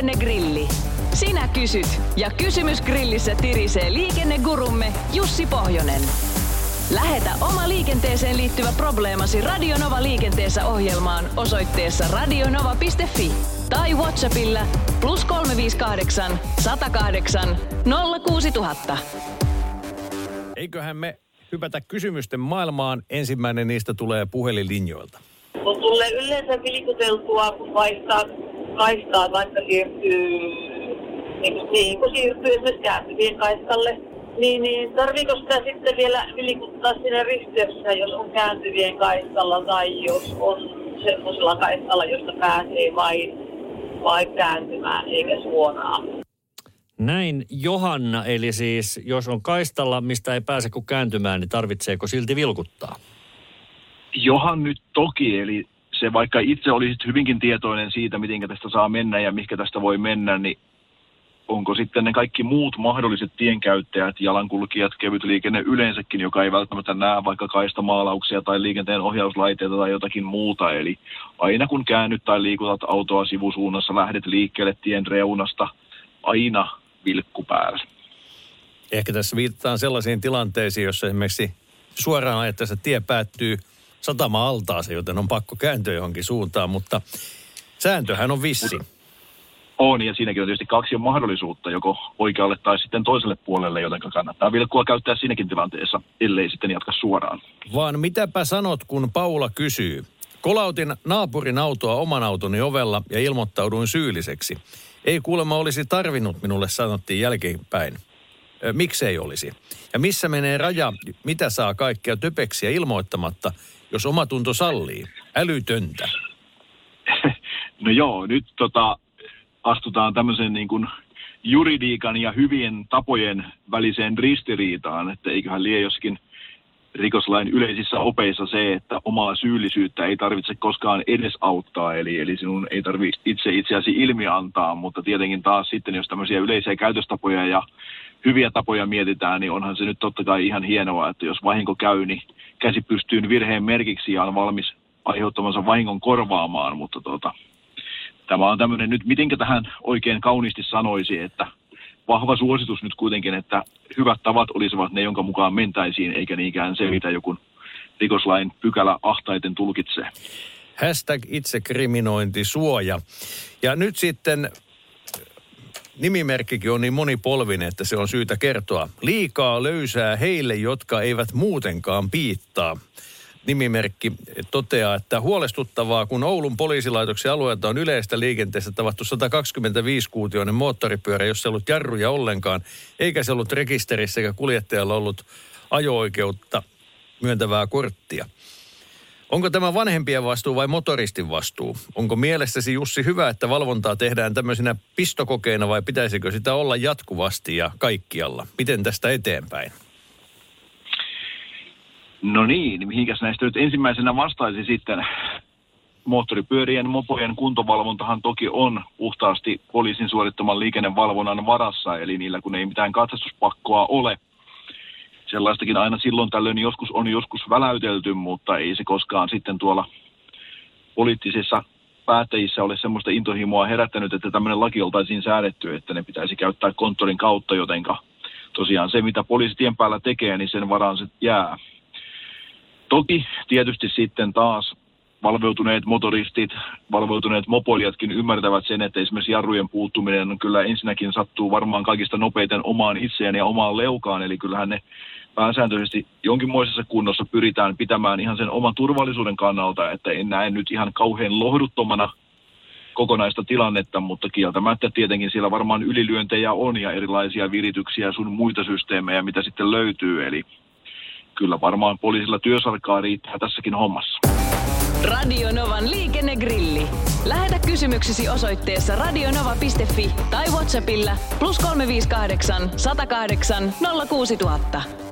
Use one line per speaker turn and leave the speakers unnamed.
Liikennegrilli. Sinä kysyt ja kysymys grillissä tirisee liikennegurumme Jussi Pohjonen. Lähetä oma liikenteeseen liittyvä probleemasi Radionova liikenteessä ohjelmaan osoitteessa radionova.fi tai Whatsappilla plus 358 108 06000.
Eiköhän me hypätä kysymysten maailmaan. Ensimmäinen niistä tulee puhelinlinjoilta.
Kun tulee yleensä vilkuteltua, kun vaihtaa kaistaa, vaikka siirtyy, niin kuin, niin, kun siirtyy esimerkiksi kääntyvien kaistalle, niin, niin tarviiko sitä sitten vielä vilkuttaa siinä risteyksessä, jos on kääntyvien kaistalla tai jos on semmoisella kaistalla, josta pääsee vain, vain kääntymään eikä suoraan?
Näin Johanna, eli siis jos on kaistalla, mistä ei pääse kuin kääntymään, niin tarvitseeko silti vilkuttaa?
Johan nyt toki, eli se vaikka itse olisit hyvinkin tietoinen siitä, miten tästä saa mennä ja mikä tästä voi mennä, niin onko sitten ne kaikki muut mahdolliset tienkäyttäjät, jalankulkijat, kevytliikenne yleensäkin, joka ei välttämättä näe vaikka kaista maalauksia tai liikenteen ohjauslaitteita tai jotakin muuta. Eli aina kun käännyt tai liikutat autoa sivusuunnassa, lähdet liikkeelle tien reunasta, aina vilkku päällä.
Ehkä tässä viitataan sellaisiin tilanteisiin, jossa esimerkiksi suoraan ajattaessa tie päättyy satama-altaaseen, joten on pakko kääntyä johonkin suuntaan, mutta sääntöhän on vissi.
On, ja siinäkin on tietysti kaksi mahdollisuutta, joko oikealle tai sitten toiselle puolelle, joten kannattaa vilkkua käyttää siinäkin tilanteessa, ellei sitten jatka suoraan.
Vaan mitäpä sanot, kun Paula kysyy? Kolautin naapurin autoa oman autoni ovella ja ilmoittauduin syylliseksi. Ei kuulemma olisi tarvinnut, minulle sanottiin jälkeenpäin. Miksei olisi? Ja missä menee raja, mitä saa kaikkea töpeksiä ilmoittamatta, jos oma tunto sallii? Älytöntä.
No joo, nyt tota, astutaan tämmöisen niin kuin juridiikan ja hyvien tapojen väliseen ristiriitaan, että eiköhän lie joskin rikoslain yleisissä opeissa se, että omaa syyllisyyttä ei tarvitse koskaan edesauttaa, eli, eli sinun ei tarvitse itse itseäsi ilmi antaa, mutta tietenkin taas sitten, jos tämmöisiä yleisiä käytöstapoja ja hyviä tapoja mietitään, niin onhan se nyt totta kai ihan hienoa, että jos vahinko käy, niin käsi pystyy virheen merkiksi ja on valmis aiheuttamansa vahingon korvaamaan, mutta tota, tämä on tämmöinen nyt, mitenkä tähän oikein kauniisti sanoisi, että vahva suositus nyt kuitenkin, että hyvät tavat olisivat ne, jonka mukaan mentäisiin, eikä niinkään se, mitä joku rikoslain pykälä ahtaiten tulkitsee.
Hashtag itsekriminointisuoja. Ja nyt sitten nimimerkkikin on niin monipolvinen, että se on syytä kertoa. Liikaa löysää heille, jotka eivät muutenkaan piittaa. Nimimerkki toteaa, että huolestuttavaa, kun Oulun poliisilaitoksen alueelta on yleistä liikenteessä tavattu 125-kuutioinen moottoripyörä, jossa ei ollut jarruja ollenkaan, eikä se ollut rekisterissä eikä kuljettajalla ollut ajo-oikeutta myöntävää korttia. Onko tämä vanhempien vastuu vai motoristin vastuu? Onko mielestäsi Jussi hyvä, että valvontaa tehdään tämmöisenä pistokokeina vai pitäisikö sitä olla jatkuvasti ja kaikkialla? Miten tästä eteenpäin?
No niin, mihinkäs näistä nyt ensimmäisenä vastaisi sitten? Moottoripyörien, mopojen kuntovalvontahan toki on puhtaasti poliisin suorittaman liikennevalvonnan varassa, eli niillä kun ei mitään katsastuspakkoa ole. Sellaistakin aina silloin tällöin joskus on joskus väläytelty, mutta ei se koskaan sitten tuolla poliittisissa päättäjissä ole semmoista intohimoa herättänyt, että tämmöinen laki oltaisiin säädetty, että ne pitäisi käyttää konttorin kautta, jotenka tosiaan se, mitä poliisi tien päällä tekee, niin sen varaan se jää. Toki tietysti sitten taas valveutuneet motoristit, valveutuneet mopoilijatkin ymmärtävät sen, että esimerkiksi jarrujen puuttuminen kyllä ensinnäkin sattuu varmaan kaikista nopeiten omaan itseään ja omaan leukaan, eli kyllähän ne pääsääntöisesti jonkinmoisessa kunnossa pyritään pitämään ihan sen oman turvallisuuden kannalta, että en näe nyt ihan kauhean lohduttomana kokonaista tilannetta, mutta kieltämättä tietenkin siellä varmaan ylilyöntejä on ja erilaisia virityksiä sun muita systeemejä, mitä sitten löytyy, eli kyllä varmaan poliisilla työsarkaa riittää tässäkin hommassa.
Radio Novan liikennegrilli. Lähetä kysymyksesi osoitteessa radionova.fi tai Whatsappilla plus 358 108 06000.